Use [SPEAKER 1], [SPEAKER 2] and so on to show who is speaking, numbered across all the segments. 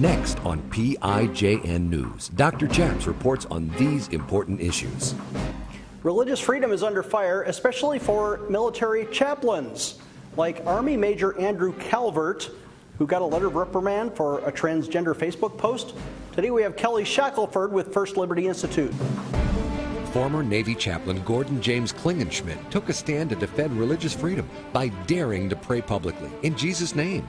[SPEAKER 1] Next on PIJN News, Dr. Chaps reports on these important issues.
[SPEAKER 2] Religious freedom is under fire, especially for military chaplains, like Army Major Andrew Calvert, who got a letter of reprimand for a transgender Facebook post. Today we have Kelly Shackelford with First Liberty Institute.
[SPEAKER 1] Former Navy chaplain Gordon James Klingenschmitt took a stand to defend religious freedom by daring to pray publicly in Jesus' name.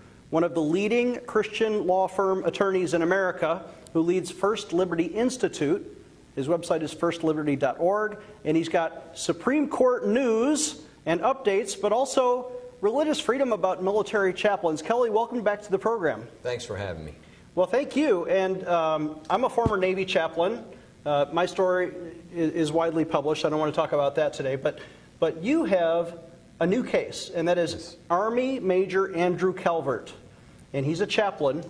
[SPEAKER 2] one of the leading Christian law firm attorneys in America who leads First Liberty Institute. His website is firstliberty.org, and he's got Supreme Court news and updates, but also religious freedom about military chaplains. Kelly, welcome back to the program.
[SPEAKER 3] Thanks for having me.
[SPEAKER 2] Well, thank you. And um, I'm a former Navy chaplain. Uh, my story is, is, widely published. I don't want to talk about that today, but but you have a new case, and that is yes. Army Major Andrew Calvert, and he's a chaplain,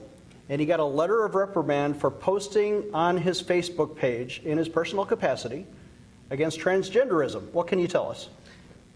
[SPEAKER 2] and he got a letter of reprimand for posting on his Facebook page in his personal capacity against transgenderism. What can you tell us?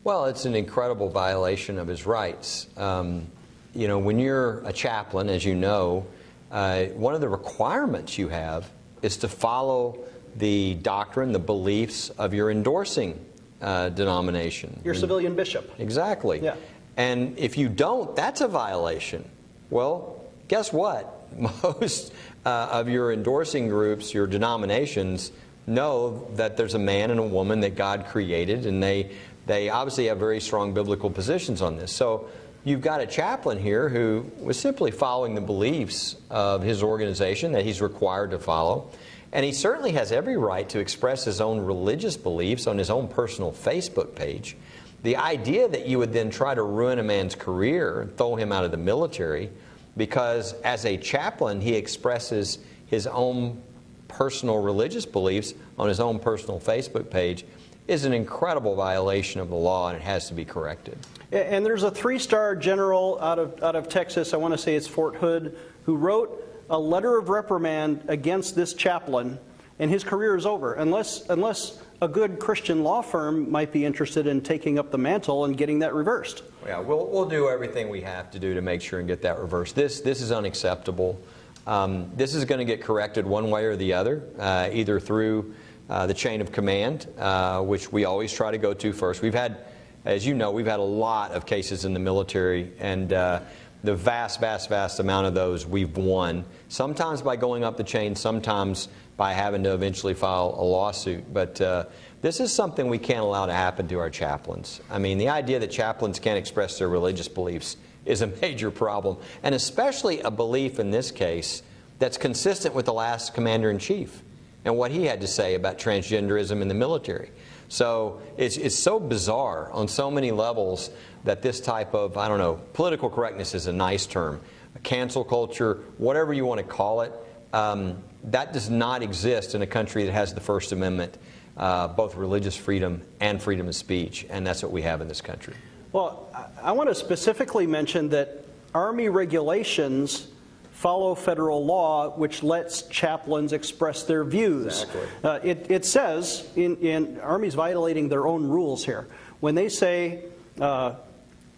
[SPEAKER 3] Well, it's an incredible violation of his rights. Um, you know, when you're a chaplain, as you know, uh, one of the requirements you have is to follow the doctrine, the beliefs of your endorsing uh, denomination.
[SPEAKER 2] Your and, civilian bishop.
[SPEAKER 3] Exactly.
[SPEAKER 2] Yeah.
[SPEAKER 3] And if you don't, that's a violation. Well, guess what? Most uh, of your endorsing groups, your denominations, know that there's a man and a woman that God created, and they they obviously have very strong biblical positions on this. So you've got a chaplain here who was simply following the beliefs of his organization that he's required to follow. And he certainly has every right to express his own religious beliefs on his own personal Facebook page. The idea that you would then try to ruin a man's career and throw him out of the military because as a chaplain he expresses his own personal religious beliefs on his own personal Facebook page is an incredible violation of the law and it has to be corrected.
[SPEAKER 2] And there's a three star general out of, out of Texas, I want to say it's Fort Hood, who wrote a letter of reprimand against this chaplain, and his career is over. Unless, unless a good Christian law firm might be interested in taking up the mantle and getting that reversed.
[SPEAKER 3] Yeah, we'll, we'll do everything we have to do to make sure and get that reversed. This, this is unacceptable. Um, this is going to get corrected one way or the other, uh, either through uh, the chain of command, uh, which we always try to go to first. We've had, as you know, we've had a lot of cases in the military, and uh, the vast, vast, vast amount of those we've won, sometimes by going up the chain, sometimes by having to eventually file a lawsuit. But uh, this is something we can't allow to happen to our chaplains. I mean, the idea that chaplains can't express their religious beliefs is a major problem, and especially a belief in this case that's consistent with the last commander in chief and what he had to say about transgenderism in the military. So it's, it's so bizarre on so many levels that this type of, I don't know, political correctness is a nice term, a cancel culture, whatever you want to call it, um, that does not exist in a country that has the First Amendment, uh, both religious freedom and freedom of speech, and that's what we have in this country.
[SPEAKER 2] Well, I want to specifically mention that Army regulations follow federal law, which lets chaplains express their views.
[SPEAKER 3] Exactly.
[SPEAKER 2] Uh, it, it, says in, in Army's violating their own rules here when they say uh,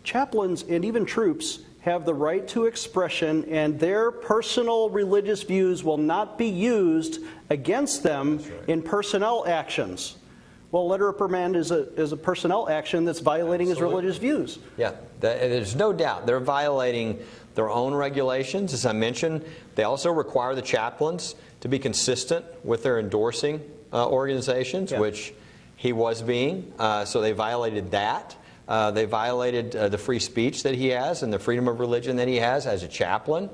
[SPEAKER 2] chaplains and even troops have the right to expression, and their personal religious views will not be used against them right. in personnel actions. Well, letter of reprimand is a, is a personnel action that's violating Absolutely. his religious views.
[SPEAKER 3] Yeah, there's no doubt. They're violating their own regulations. As I mentioned, they also require the chaplains to be consistent with their endorsing uh, organizations, yeah. which he was being. Uh, so they violated that. Uh, they violated uh, the free speech that he has and the freedom of religion that he has as a chaplain.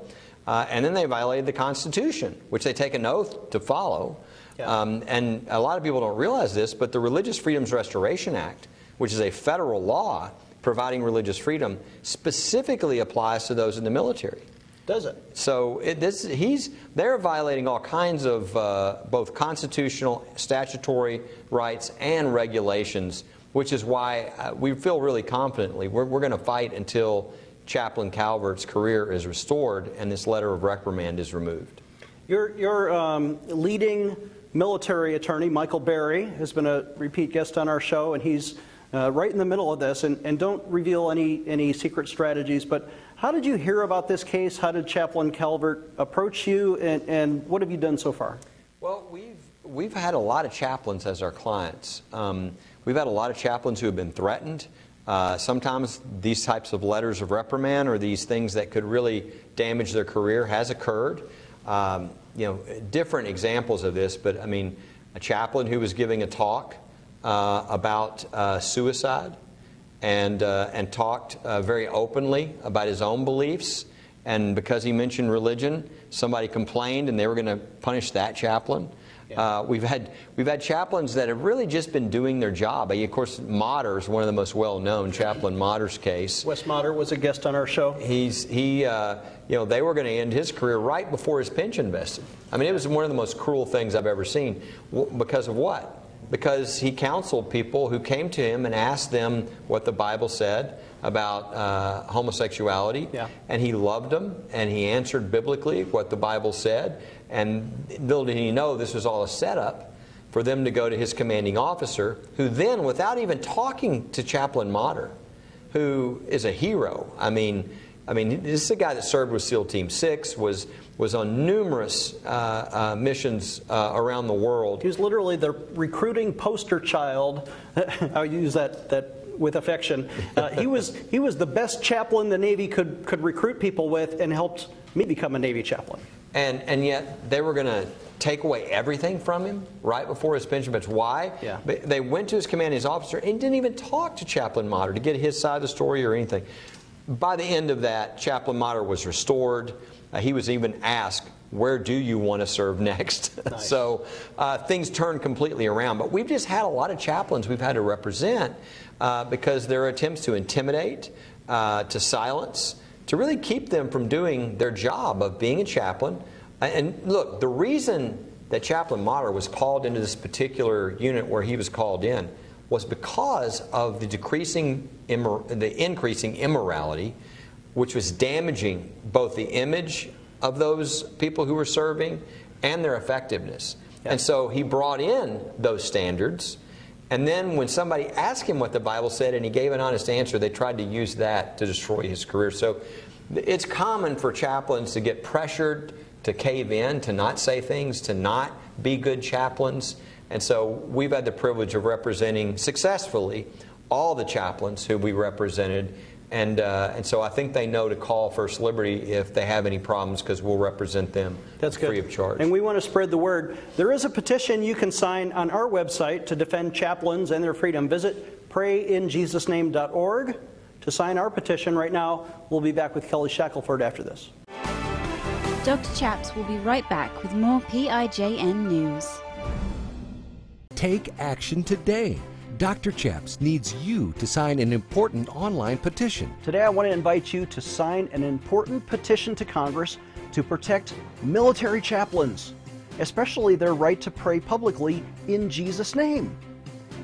[SPEAKER 3] Uh, and then they violated the Constitution, which they take an oath to follow. Yeah. Um, and a lot of people don't realize this, but the Religious Freedoms Restoration Act, which is a federal law, providing religious freedom specifically applies to those in the military.
[SPEAKER 2] Does it?
[SPEAKER 3] So it, this, he's, they're violating all kinds of uh, both constitutional, statutory rights and regulations, which is why uh, we feel really confidently we're, we're going to fight until Chaplain Calvert's career is restored and this letter of reprimand is removed.
[SPEAKER 2] Your, your um, leading military attorney, Michael Berry, has been a repeat guest on our show, and he's uh, right in the middle of this. And, and don't reveal any, any secret strategies, but how did you hear about this case? How did Chaplain Calvert approach you, and, and what have you done so far?
[SPEAKER 3] Well, we've, we've had a lot of chaplains as our clients. Um, we've had a lot of chaplains who have been threatened. Uh, sometimes these types of letters of reprimand or these things that could really damage their career has occurred. Um, you know, different examples of this, but I mean, a chaplain who was giving a talk uh, about uh, suicide and, uh, and talked uh, very openly about his own beliefs. And because he mentioned religion, somebody complained and they were going to punish that chaplain. Uh, we've had we've had chaplains that have really just been doing their job. of course, Modder is one of the most well-known. Chaplain Modder's case.
[SPEAKER 2] Wes Modder was a guest on our show.
[SPEAKER 3] He's he. Uh, you know, they were going to end his career right before his pension vested. I mean, it was one of the most cruel things I've ever seen. Because of what? Because he counseled people who came to him and asked them what the Bible said about uh, homosexuality,
[SPEAKER 2] yeah.
[SPEAKER 3] and he loved them, and he answered biblically what the Bible said, and little did he know this was all a setup for them to go to his commanding officer, who then, without even talking to Chaplain Modder, who is a hero, I mean, I mean, this is a guy that served with SEAL Team 6, was, was on numerous uh, uh, missions uh, around the world.
[SPEAKER 2] He was literally the recruiting poster child. I'll use that, that with affection. Uh, he, was, he was the best chaplain the Navy could, could recruit people with and helped me become a Navy chaplain.
[SPEAKER 3] And, and yet they were going to take away everything from him right before his pension bench. Why?
[SPEAKER 2] Yeah.
[SPEAKER 3] They went to his commanding officer and didn't even talk to Chaplain Modder to get his side of the story or anything. By the end of that, Chaplain Modder was restored. Uh, he was even asked, where do you want to serve next? Nice. so uh, things turned completely around. But we've just had a lot of chaplains we've had to represent uh, because there are attempts to intimidate, uh, to silence, to really keep them from doing their job of being a chaplain. And look, the reason that Chaplain Modder was called into this particular unit where he was called in was because of the decreasing, the increasing immorality, which was damaging both the image of those people who were serving and their effectiveness. And so he brought in those standards. And then when somebody asked him what the Bible said and he gave an honest answer, they tried to use that to destroy his career. So it's common for chaplains to get pressured to cave in, to not say things, to not be good chaplains. And so we've had the privilege of representing successfully all the chaplains who we represented. And, uh, and so I think they know to call First Liberty if they have any problems because we'll represent them
[SPEAKER 2] That's
[SPEAKER 3] free
[SPEAKER 2] good.
[SPEAKER 3] of charge.
[SPEAKER 2] And we want to spread the word. There is a petition you can sign on our website to defend chaplains and their freedom. Visit prayinjesusname.org to sign our petition right now. We'll be back with Kelly Shackelford after this.
[SPEAKER 4] Dr. Chaps will be right back with more PIJN news.
[SPEAKER 1] Take action today. Dr. Chaps needs you to sign an important online petition.
[SPEAKER 2] Today, I want to invite you to sign an important petition to Congress to protect military chaplains, especially their right to pray publicly in Jesus' name.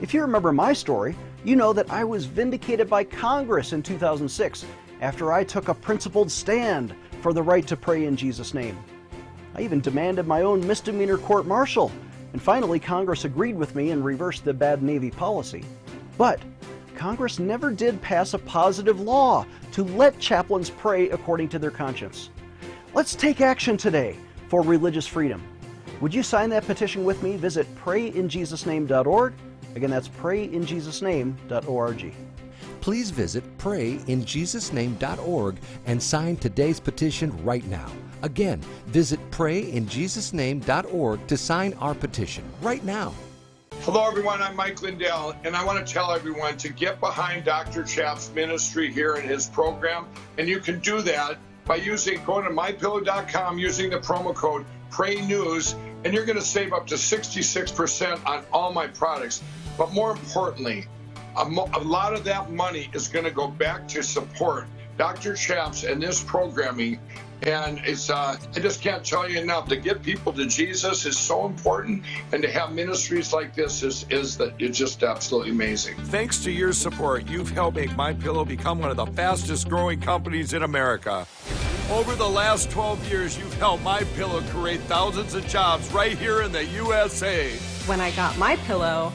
[SPEAKER 2] If you remember my story, you know that I was vindicated by Congress in 2006 after I took a principled stand for the right to pray in Jesus' name. I even demanded my own misdemeanor court martial and finally, Congress agreed with me and reversed the bad Navy policy. But Congress never did pass a positive law to let chaplains pray according to their conscience. Let's take action today for religious freedom. Would you sign that petition with me? Visit prayinjesusname.org. Again, that's prayinjesusname.org.
[SPEAKER 1] Please visit prayinjesusname.org and sign today's petition right now. Again, visit prayinjesusname.org to sign our petition right now.
[SPEAKER 5] Hello, everyone. I'm Mike Lindell, and I want to tell everyone to get behind Dr. Chaps' ministry here in his program. And you can do that by using going to mypillow.com using the promo code Pray News, and you're going to save up to 66% on all my products. But more importantly, a, mo- a lot of that money is going to go back to support Dr. Chaps and this programming. And it's uh, I just can't tell you enough. To get people to Jesus is so important, and to have ministries like this is is that it's just absolutely amazing.
[SPEAKER 6] Thanks to your support, you've helped make My Pillow become one of the fastest growing companies in America. Over the last 12 years, you've helped My Pillow create thousands of jobs right here in the USA.
[SPEAKER 7] When I got my pillow,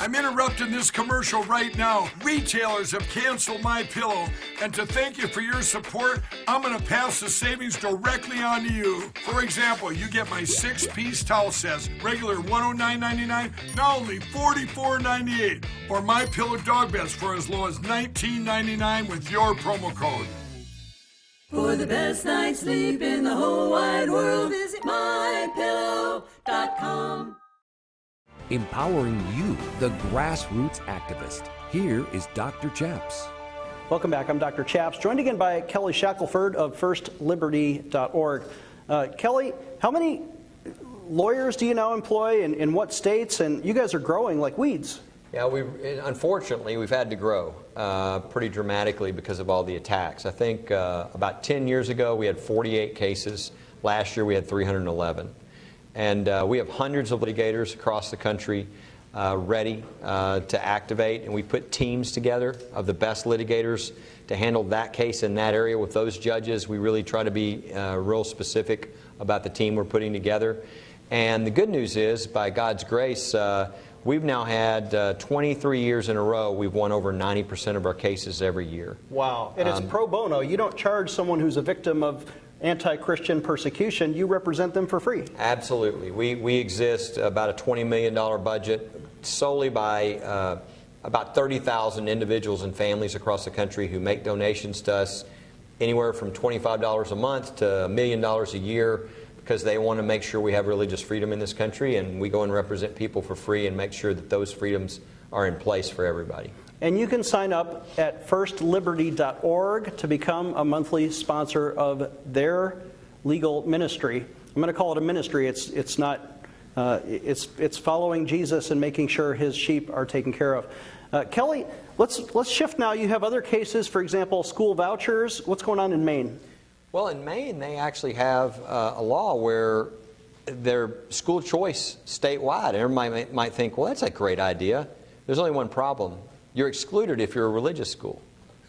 [SPEAKER 6] I'm interrupting this commercial right now. Retailers have canceled my pillow, and to thank you for your support, I'm going to pass the savings directly on to you. For example, you get my six-piece towel sets, regular $109.99, now only $44.98, or my pillow dog beds for as low as $19.99 with your promo code.
[SPEAKER 8] For the best night's sleep in the whole wide world, visit mypillow.com.
[SPEAKER 1] Empowering you, the grassroots activist. Here is Dr. Chaps.
[SPEAKER 2] Welcome back. I'm Dr. Chaps, joined again by Kelly Shackelford of FirstLiberty.org. Uh, Kelly, how many lawyers do you now employ and in what states? And you guys are growing like weeds.
[SPEAKER 3] Yeah, we unfortunately we've had to grow uh, pretty dramatically because of all the attacks. I think uh, about 10 years ago we had 48 cases. Last year we had 311, and uh, we have hundreds of litigators across the country uh, ready uh, to activate. And we put teams together of the best litigators to handle that case in that area with those judges. We really try to be uh, real specific about the team we're putting together. And the good news is, by God's grace. We've now had uh, 23 years in a row, we've won over 90% of our cases every year.
[SPEAKER 2] Wow. And it's
[SPEAKER 3] Um,
[SPEAKER 2] pro bono. You don't charge someone who's a victim of anti Christian persecution, you represent them for free.
[SPEAKER 3] Absolutely. We, we exist about a $20 million budget solely by uh, about 30,000 individuals and families across the country who make donations to us anywhere from $25 a month to a million dollars a year because they want to make sure we have religious freedom in this country and we go and represent people for free and make sure that those freedoms are in place for everybody.
[SPEAKER 2] And you can sign up at firstliberty.org to become a monthly sponsor of their legal ministry. I'm going to call it a ministry. It's, it's not, uh, it's, it's following Jesus and making sure his sheep are taken care of. Uh, Kelly, let's, let's shift now. You have other cases, for example, school vouchers. What's going on in Maine?
[SPEAKER 3] Well, in Maine, they actually have uh, a law where their school choice statewide. Everybody might, might think, well, that's a great idea. There's only one problem. You're excluded if you're a religious school.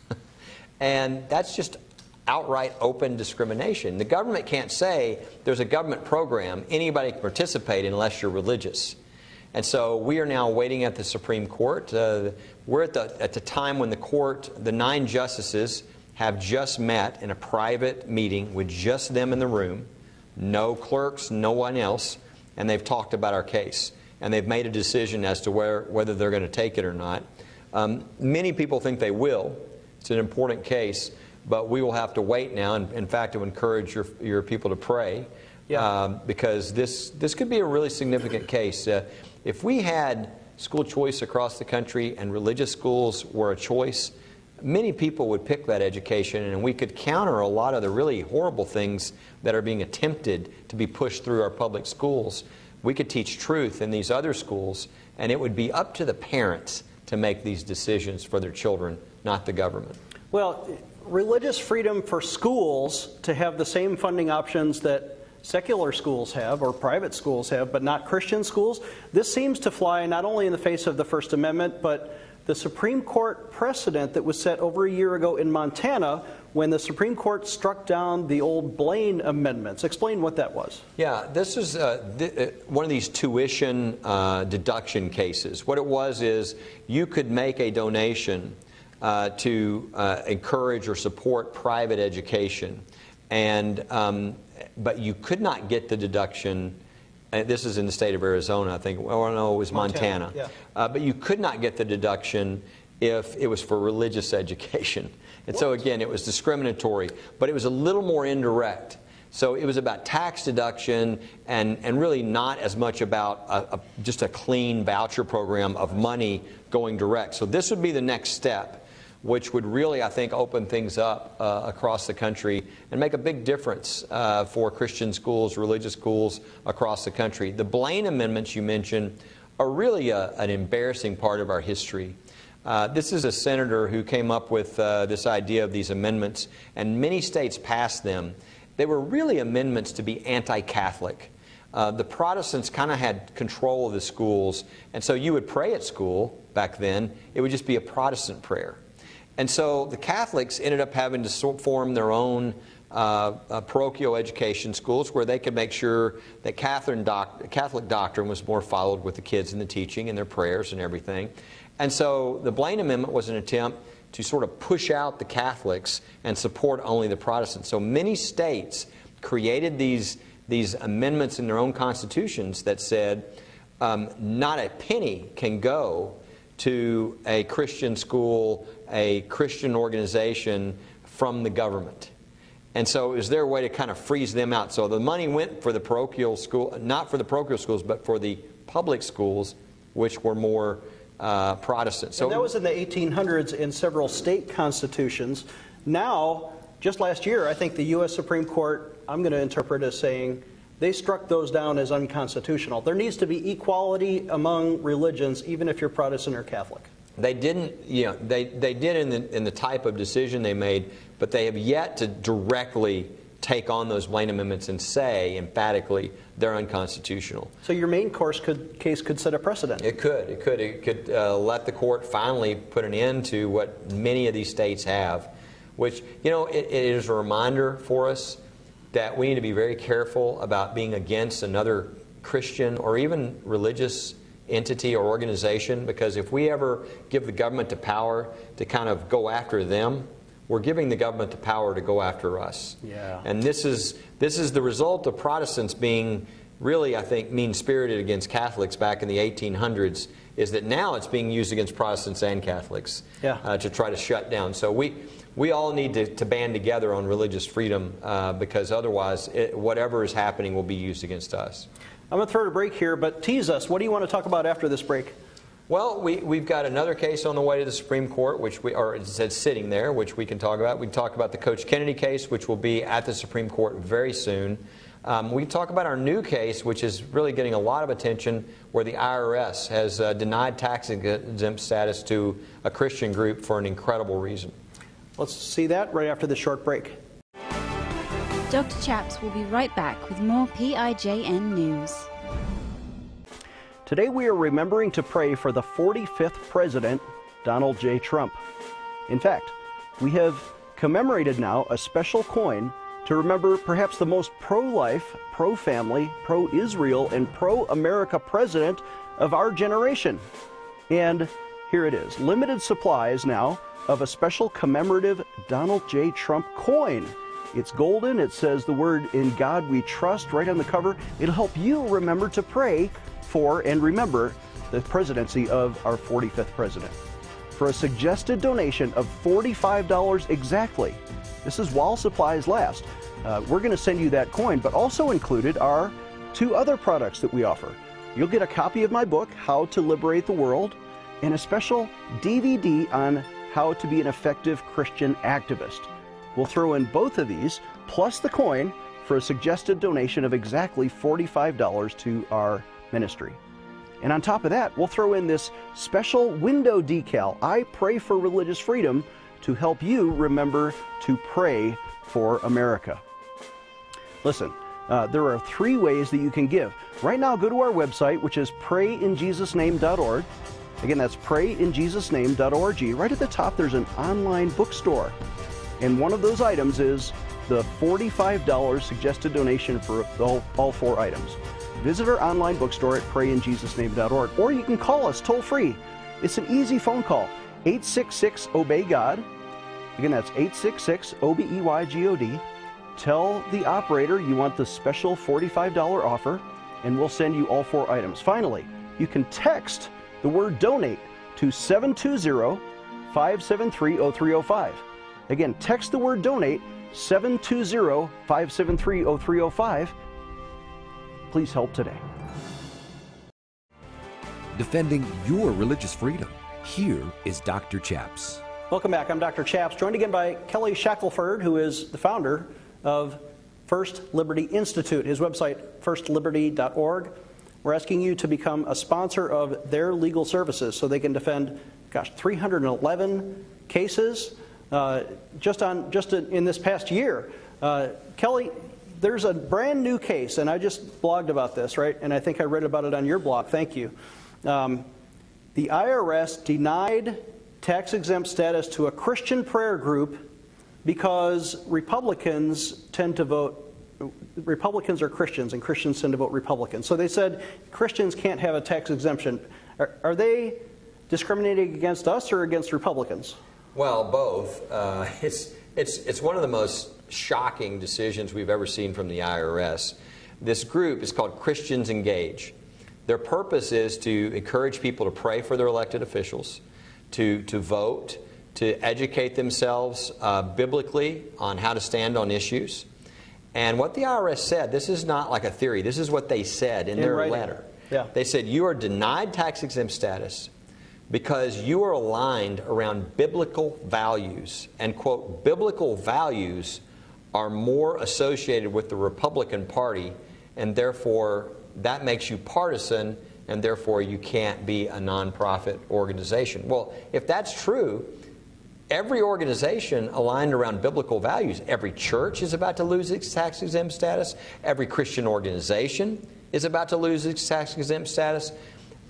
[SPEAKER 3] and that's just outright open discrimination. The government can't say there's a government program, anybody can participate unless you're religious. And so we are now waiting at the Supreme Court. Uh, we're at the, at the time when the court, the nine justices, have just met in a private meeting with just them in the room, no clerks, no one else, and they've talked about our case. And they've made a decision as to where, whether they're going to take it or not. Um, many people think they will. It's an important case, but we will have to wait now. And in fact, to encourage your, your people to pray
[SPEAKER 2] Yeah.
[SPEAKER 3] um, because this, this could be a really significant case. Uh, if we had school choice across the country and religious schools were a choice, many people would pick that education and we could counter a lot of the really horrible things that are being attempted to be pushed through our public schools. We could teach truth in these other schools and it would be up to the parents to make these decisions for their children, not the government.
[SPEAKER 2] Well, religious freedom for schools to have the same funding options that secular schools have or private schools have, but not Christian schools, this seems to fly not only in the face of the First Amendment, but the Supreme Court precedent that was set over a year ago in Montana when the Supreme Court struck down the old Blaine amendments. Explain what that was.
[SPEAKER 3] Yeah, this is uh, th- uh, one of these tuition uh, deduction cases. What it was is you could make a donation uh, to uh, encourage or support private education, and um, but you could not get the deduction. And this is in the state of Arizona, I think. Well, no, it was
[SPEAKER 2] Montana,
[SPEAKER 3] Montana.
[SPEAKER 2] yeah.
[SPEAKER 3] Uh, but you could not get the deduction if it was for religious education. And so again, it was discriminatory, but it was a little more indirect. So it was about tax deduction and, and really not as much about a, a, just a clean voucher program of money going direct. So this would be the next step which would really, I think, open things up uh, across the country and make a big difference uh, for Christian schools, religious schools across the country. The Blaine amendments you mentioned are really a, an embarrassing part of our history. Uh, this is a senator who came up with uh, this idea of these amendments, and many states passed them. They were really amendments to be anti Catholic. Uh, the Protestants kind of had control of the schools, and so you would pray at school back then, it would just be a Protestant prayer. And so the Catholics ended up having to form their own uh, uh, parochial education schools where they could make sure that doc Catholic doctrine was more followed with the kids in the teaching and their prayers and everything. And so the Blaine Amendment was an attempt to sort of push out the Catholics and support only the Protestants. So many states created these, these amendments in their own constitutions that said um, not a penny can go to a Christian school, a Christian organization from the government. And so is there a way to kind of freeze them out? So the money went for the parochial school, not for the parochial schools, but for the public schools, which were more uh, Protestant.
[SPEAKER 2] So and that was in the 1800s in several state constitutions. Now, just last year, I think the U.S. Supreme Court, I'm going to interpret as saying, they struck those down as unconstitutional. There needs to be equality among religions, even if you're Protestant or Catholic.
[SPEAKER 3] They didn't, you know, they, they did in the, in the type of decision they made, but they have yet to directly take on those Blaine amendments and say emphatically they're unconstitutional.
[SPEAKER 2] So your Maine course could, case could set a precedent.
[SPEAKER 3] It could. It could. It could uh, let the court finally put an end to what many of these states have, which you know it, it is a reminder for us that we need to be very careful about being against another Christian or even religious entity or organization because if we ever give the government the power to kind of go after them, we're giving the government the power to go after us.
[SPEAKER 2] Yeah.
[SPEAKER 3] And this is this is the result of Protestants being really, I think, mean spirited against Catholics back in the 1800s. Is that now it's being used against Protestants and Catholics
[SPEAKER 2] yeah.
[SPEAKER 3] uh, to try to shut down. So we we all need to, to band together on religious freedom uh, because otherwise, it, whatever is happening will be used against us.
[SPEAKER 2] I'm going to throw a break here, but tease us. What do you want to talk about after this break?
[SPEAKER 3] Well, we, we've got another case on the way to the Supreme Court, which we are said sitting there, which we can talk about. We can talk about the Coach Kennedy case, which will be at the Supreme Court very soon. Um, we can talk about our new case, which is really getting a lot of attention, where the IRS has uh, denied tax exempt status to a Christian group for an incredible reason.
[SPEAKER 2] Let's see that right after the short break.
[SPEAKER 4] Dr. Chaps will be right back with more PIJN news.
[SPEAKER 2] Today we are remembering to pray for the 45th President, Donald J. Trump. In fact, we have commemorated now a special coin to remember perhaps the most pro life, pro family, pro Israel, and pro America president of our generation. And here it is limited supplies now of a special commemorative Donald J. Trump coin. It's golden. It says the word In God We Trust right on the cover. It'll help you remember to pray for and remember the presidency of our 45th president. For a suggested donation of $45 exactly, this is while supplies last, uh, we're going to send you that coin, but also included are two other products that we offer. You'll get a copy of my book, How to Liberate the World, and a special DVD on how to be an effective Christian activist. We'll throw in both of these, plus the coin, for a suggested donation of exactly $45 to our ministry. And on top of that, we'll throw in this special window decal, I Pray for Religious Freedom, to help you remember to pray for America. Listen, uh, there are three ways that you can give. Right now, go to our website, which is prayinjesusname.org. Again, that's prayinjesusname.org. Right at the top, there's an online bookstore. And one of those items is the $45 suggested donation for all, all four items. Visit our online bookstore at prayinjesusname.org, or you can call us toll free. It's an easy phone call 866 Obey God. Again, that's 866 O B E Y G O D. Tell the operator you want the special $45 offer, and we'll send you all four items. Finally, you can text the word donate to 720 573 0305. Again, text the word donate 720 573 0305. Please help today.
[SPEAKER 1] Defending your religious freedom. Here is Dr. Chaps.
[SPEAKER 2] Welcome back. I'm Dr. Chaps, joined again by Kelly Shackelford, who is the founder of First Liberty Institute. His website, firstliberty.org. We're asking you to become a sponsor of their legal services so they can defend, gosh, 311 cases uh, just on just in this past year. Uh, Kelly, there's a brand new case, and I just blogged about this, right? And I think I read about it on your blog. Thank you. Um, the IRS denied tax exempt status to a Christian prayer group because Republicans tend to vote. Republicans are Christians, and Christians tend to vote Republican. So they said Christians can't have a tax exemption. Are, are they discriminating against us or against Republicans?
[SPEAKER 3] Well, both. Uh, it's, it's, it's one of the most shocking decisions we've ever seen from the IRS. This group is called Christians Engage. Their purpose is to encourage people to pray for their elected officials, to, to vote, to educate themselves uh, biblically on how to stand on issues. And what the IRS said, this is not like a theory, this is what they said in, in their writing. letter.
[SPEAKER 2] Yeah.
[SPEAKER 3] They said, You are denied tax exempt status because you are aligned around biblical values. And, quote, biblical values are more associated with the Republican Party, and therefore that makes you partisan, and therefore you can't be a nonprofit organization. Well, if that's true, every organization aligned around biblical values, every church is about to lose its tax exempt status, every Christian organization is about to lose its tax exempt status.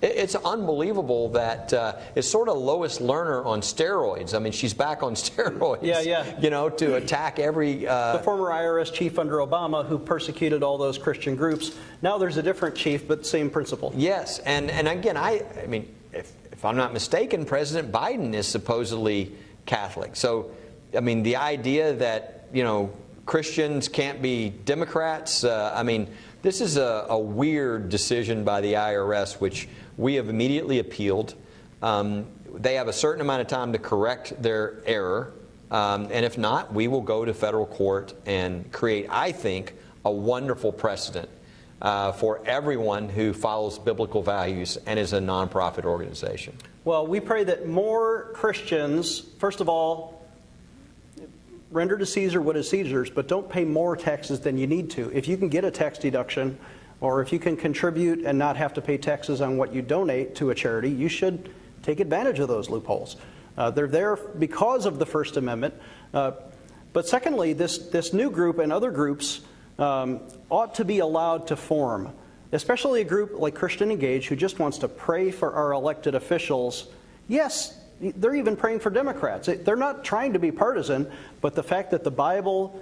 [SPEAKER 3] It's unbelievable that uh, it's sort of Lois Lerner on steroids. I mean, she's back on steroids.
[SPEAKER 2] Yeah, yeah.
[SPEAKER 3] You know, to attack every.
[SPEAKER 2] Uh, the former IRS chief under Obama who persecuted all those Christian groups. Now there's a different chief, but same principle.
[SPEAKER 3] Yes, and and again, I I mean, if if I'm not mistaken, President Biden is supposedly Catholic. So, I mean, the idea that you know Christians can't be Democrats. Uh, I mean, this is a, a weird decision by the IRS, which we have immediately appealed. Um, they have a certain amount of time to correct their error. Um, and if not, we will go to federal court and create, I think, a wonderful precedent uh, for everyone who follows biblical values and is a nonprofit organization.
[SPEAKER 2] Well, we pray that more Christians, first of all, render to Caesar what is Caesar's, but don't pay more taxes than you need to. If you can get a tax deduction, or if you can contribute and not have to pay taxes on what you donate to a charity, you should take advantage of those loopholes. Uh, they're there because of the First Amendment. Uh, but secondly, this, this new group and other groups um, ought to be allowed to form, especially a group like Christian Engage who just wants to pray for our elected officials. Yes, they're even praying for Democrats. They're not trying to be partisan, but the fact that the Bible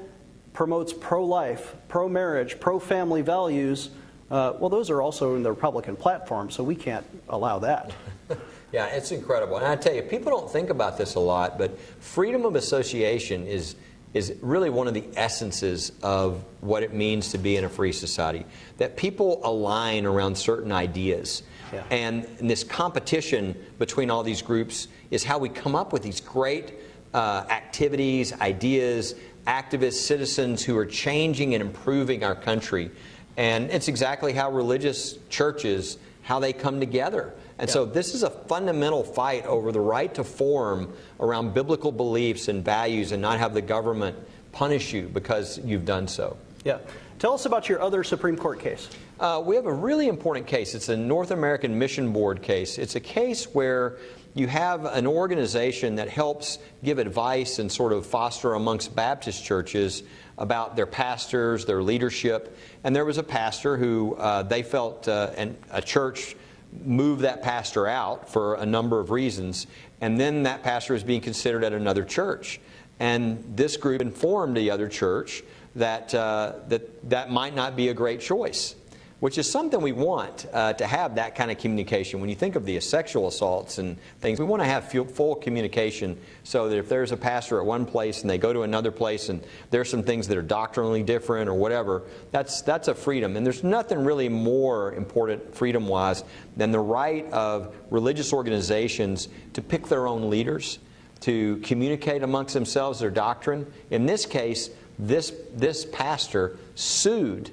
[SPEAKER 2] promotes pro life, pro marriage, pro family values uh, well, those are also in the Republican platform, so we can't allow that.
[SPEAKER 3] yeah, it's incredible. And I tell you, people don't think about this a lot, but freedom of association is is really one of the essences of what it means to be in a free society. That people align around certain ideas.
[SPEAKER 2] Yeah.
[SPEAKER 3] And, and, this competition between all these groups is how we come up with these great uh, activities, ideas, activists, citizens who are changing and improving our country. And it's exactly how religious churches, how they come together. And yeah. so this is a fundamental fight over the right to form around biblical beliefs and values and not have the government punish you because you've done so.
[SPEAKER 2] Yeah. Tell us about your other Supreme Court case.
[SPEAKER 3] Uh, we have a really important case. It's a North American Mission Board case. It's a case where you have an organization that helps give advice and sort of foster amongst Baptist churches about their pastors, their leadership. And there was a pastor who uh, they felt, uh, and a church moved that pastor out for a number of reasons. And then that pastor was being considered at another church. And this group informed the other church that, uh, that that might not be a great choice which is something we want uh, to have that kind of communication. When you think of the sexual assaults and things, we want to have full communication so that if there's a pastor at one place and they go to another place and there's some things that are doctrinally different or whatever, that's, that's a freedom. And there's nothing really more important freedom wise than the right of religious organizations to pick their own leaders, to communicate amongst themselves their doctrine. In this case, this, this pastor sued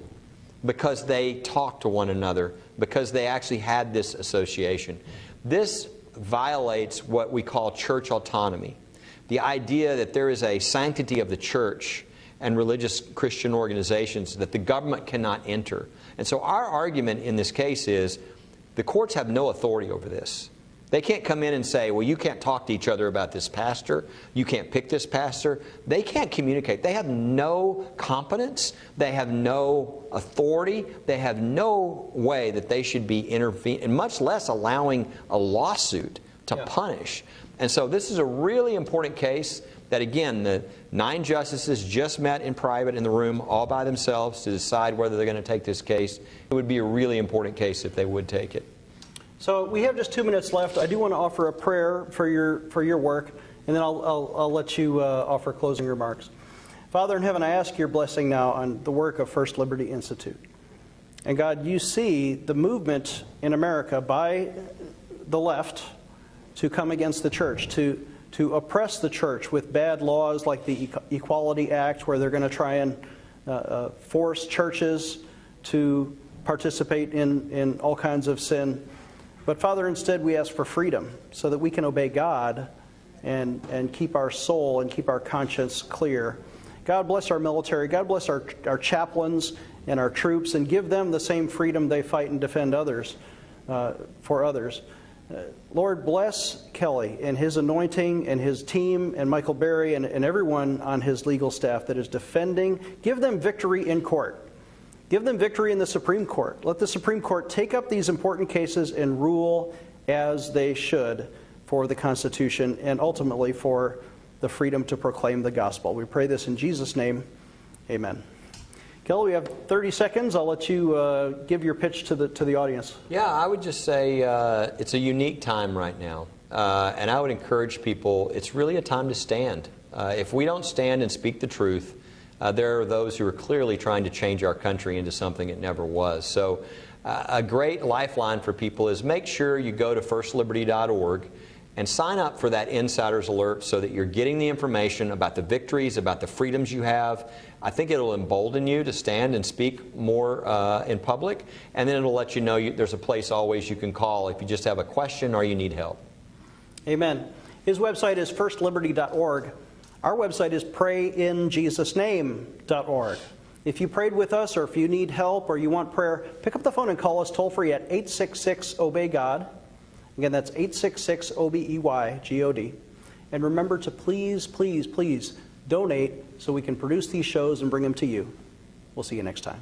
[SPEAKER 3] because they talked to one another, because they actually had this association. This violates what we call church autonomy. the idea that there is a sanctity of the church and religious Christian organizations that the government cannot enter. And so our argument in this case is the courts have no authority over this. They can't come in and say, well, you can't talk to each other about this pastor. You can't pick this pastor. They can't communicate. They have no competence. They have no authority. They have no way that they should be intervening, much less allowing a lawsuit to yeah. punish. And so this is a really important case that, again, the nine justices just met in private in the room all by themselves to decide whether they're going to take this case. It would be a really important case if they would take it.
[SPEAKER 2] So we have just two minutes left. I do want to offer a prayer for your, for your work, and then I'll, I'll, I'll let you uh, offer closing remarks. Father in heaven, I ask your blessing now on the work of First Liberty Institute. And God, you see the movement in America by the left to come against the church, to, to oppress the church with bad laws like the Equality Act, where they're going to try and uh, uh, force churches to participate in, in all kinds of sin. But Father, instead we ask for freedom so that we can obey God and, and keep our soul and keep our conscience clear. God bless our military. God bless our, our chaplains and our troops and give them the same freedom they fight and defend others uh, for others. Uh, Lord, bless Kelly and his anointing and his team and Michael Berry and, and everyone on his legal staff that is defending. Give them victory in court. Give them victory in the Supreme Court. Let the Supreme Court take up these important cases and rule as they should for the Constitution and ultimately for the freedom to proclaim the gospel. We pray this in Jesus' name. Amen. Kelly, we have 30 seconds. I'll let you uh, give your pitch to the, to the audience.
[SPEAKER 3] Yeah, I would just say uh, it's a unique time right now. Uh, and I would encourage people, it's really a time to stand. Uh, if we don't stand and speak the truth, uh, there are those who are clearly trying to change our country into something it never was. So, uh, a great lifeline for people is make sure you go to firstliberty.org and sign up for that insider's alert so that you're getting the information about the victories, about the freedoms you have. I think it'll embolden you to stand and speak more uh, in public, and then it'll let you know you, there's a place always you can call if you just have a question or you need help.
[SPEAKER 2] Amen. His website is firstliberty.org. Our website is prayinjesusname.org. If you prayed with us or if you need help or you want prayer, pick up the phone and call us toll free at 866 Obey God. Again, that's 866 O B E Y G O D. And remember to please, please, please donate so we can produce these shows and bring them to you. We'll see you next time.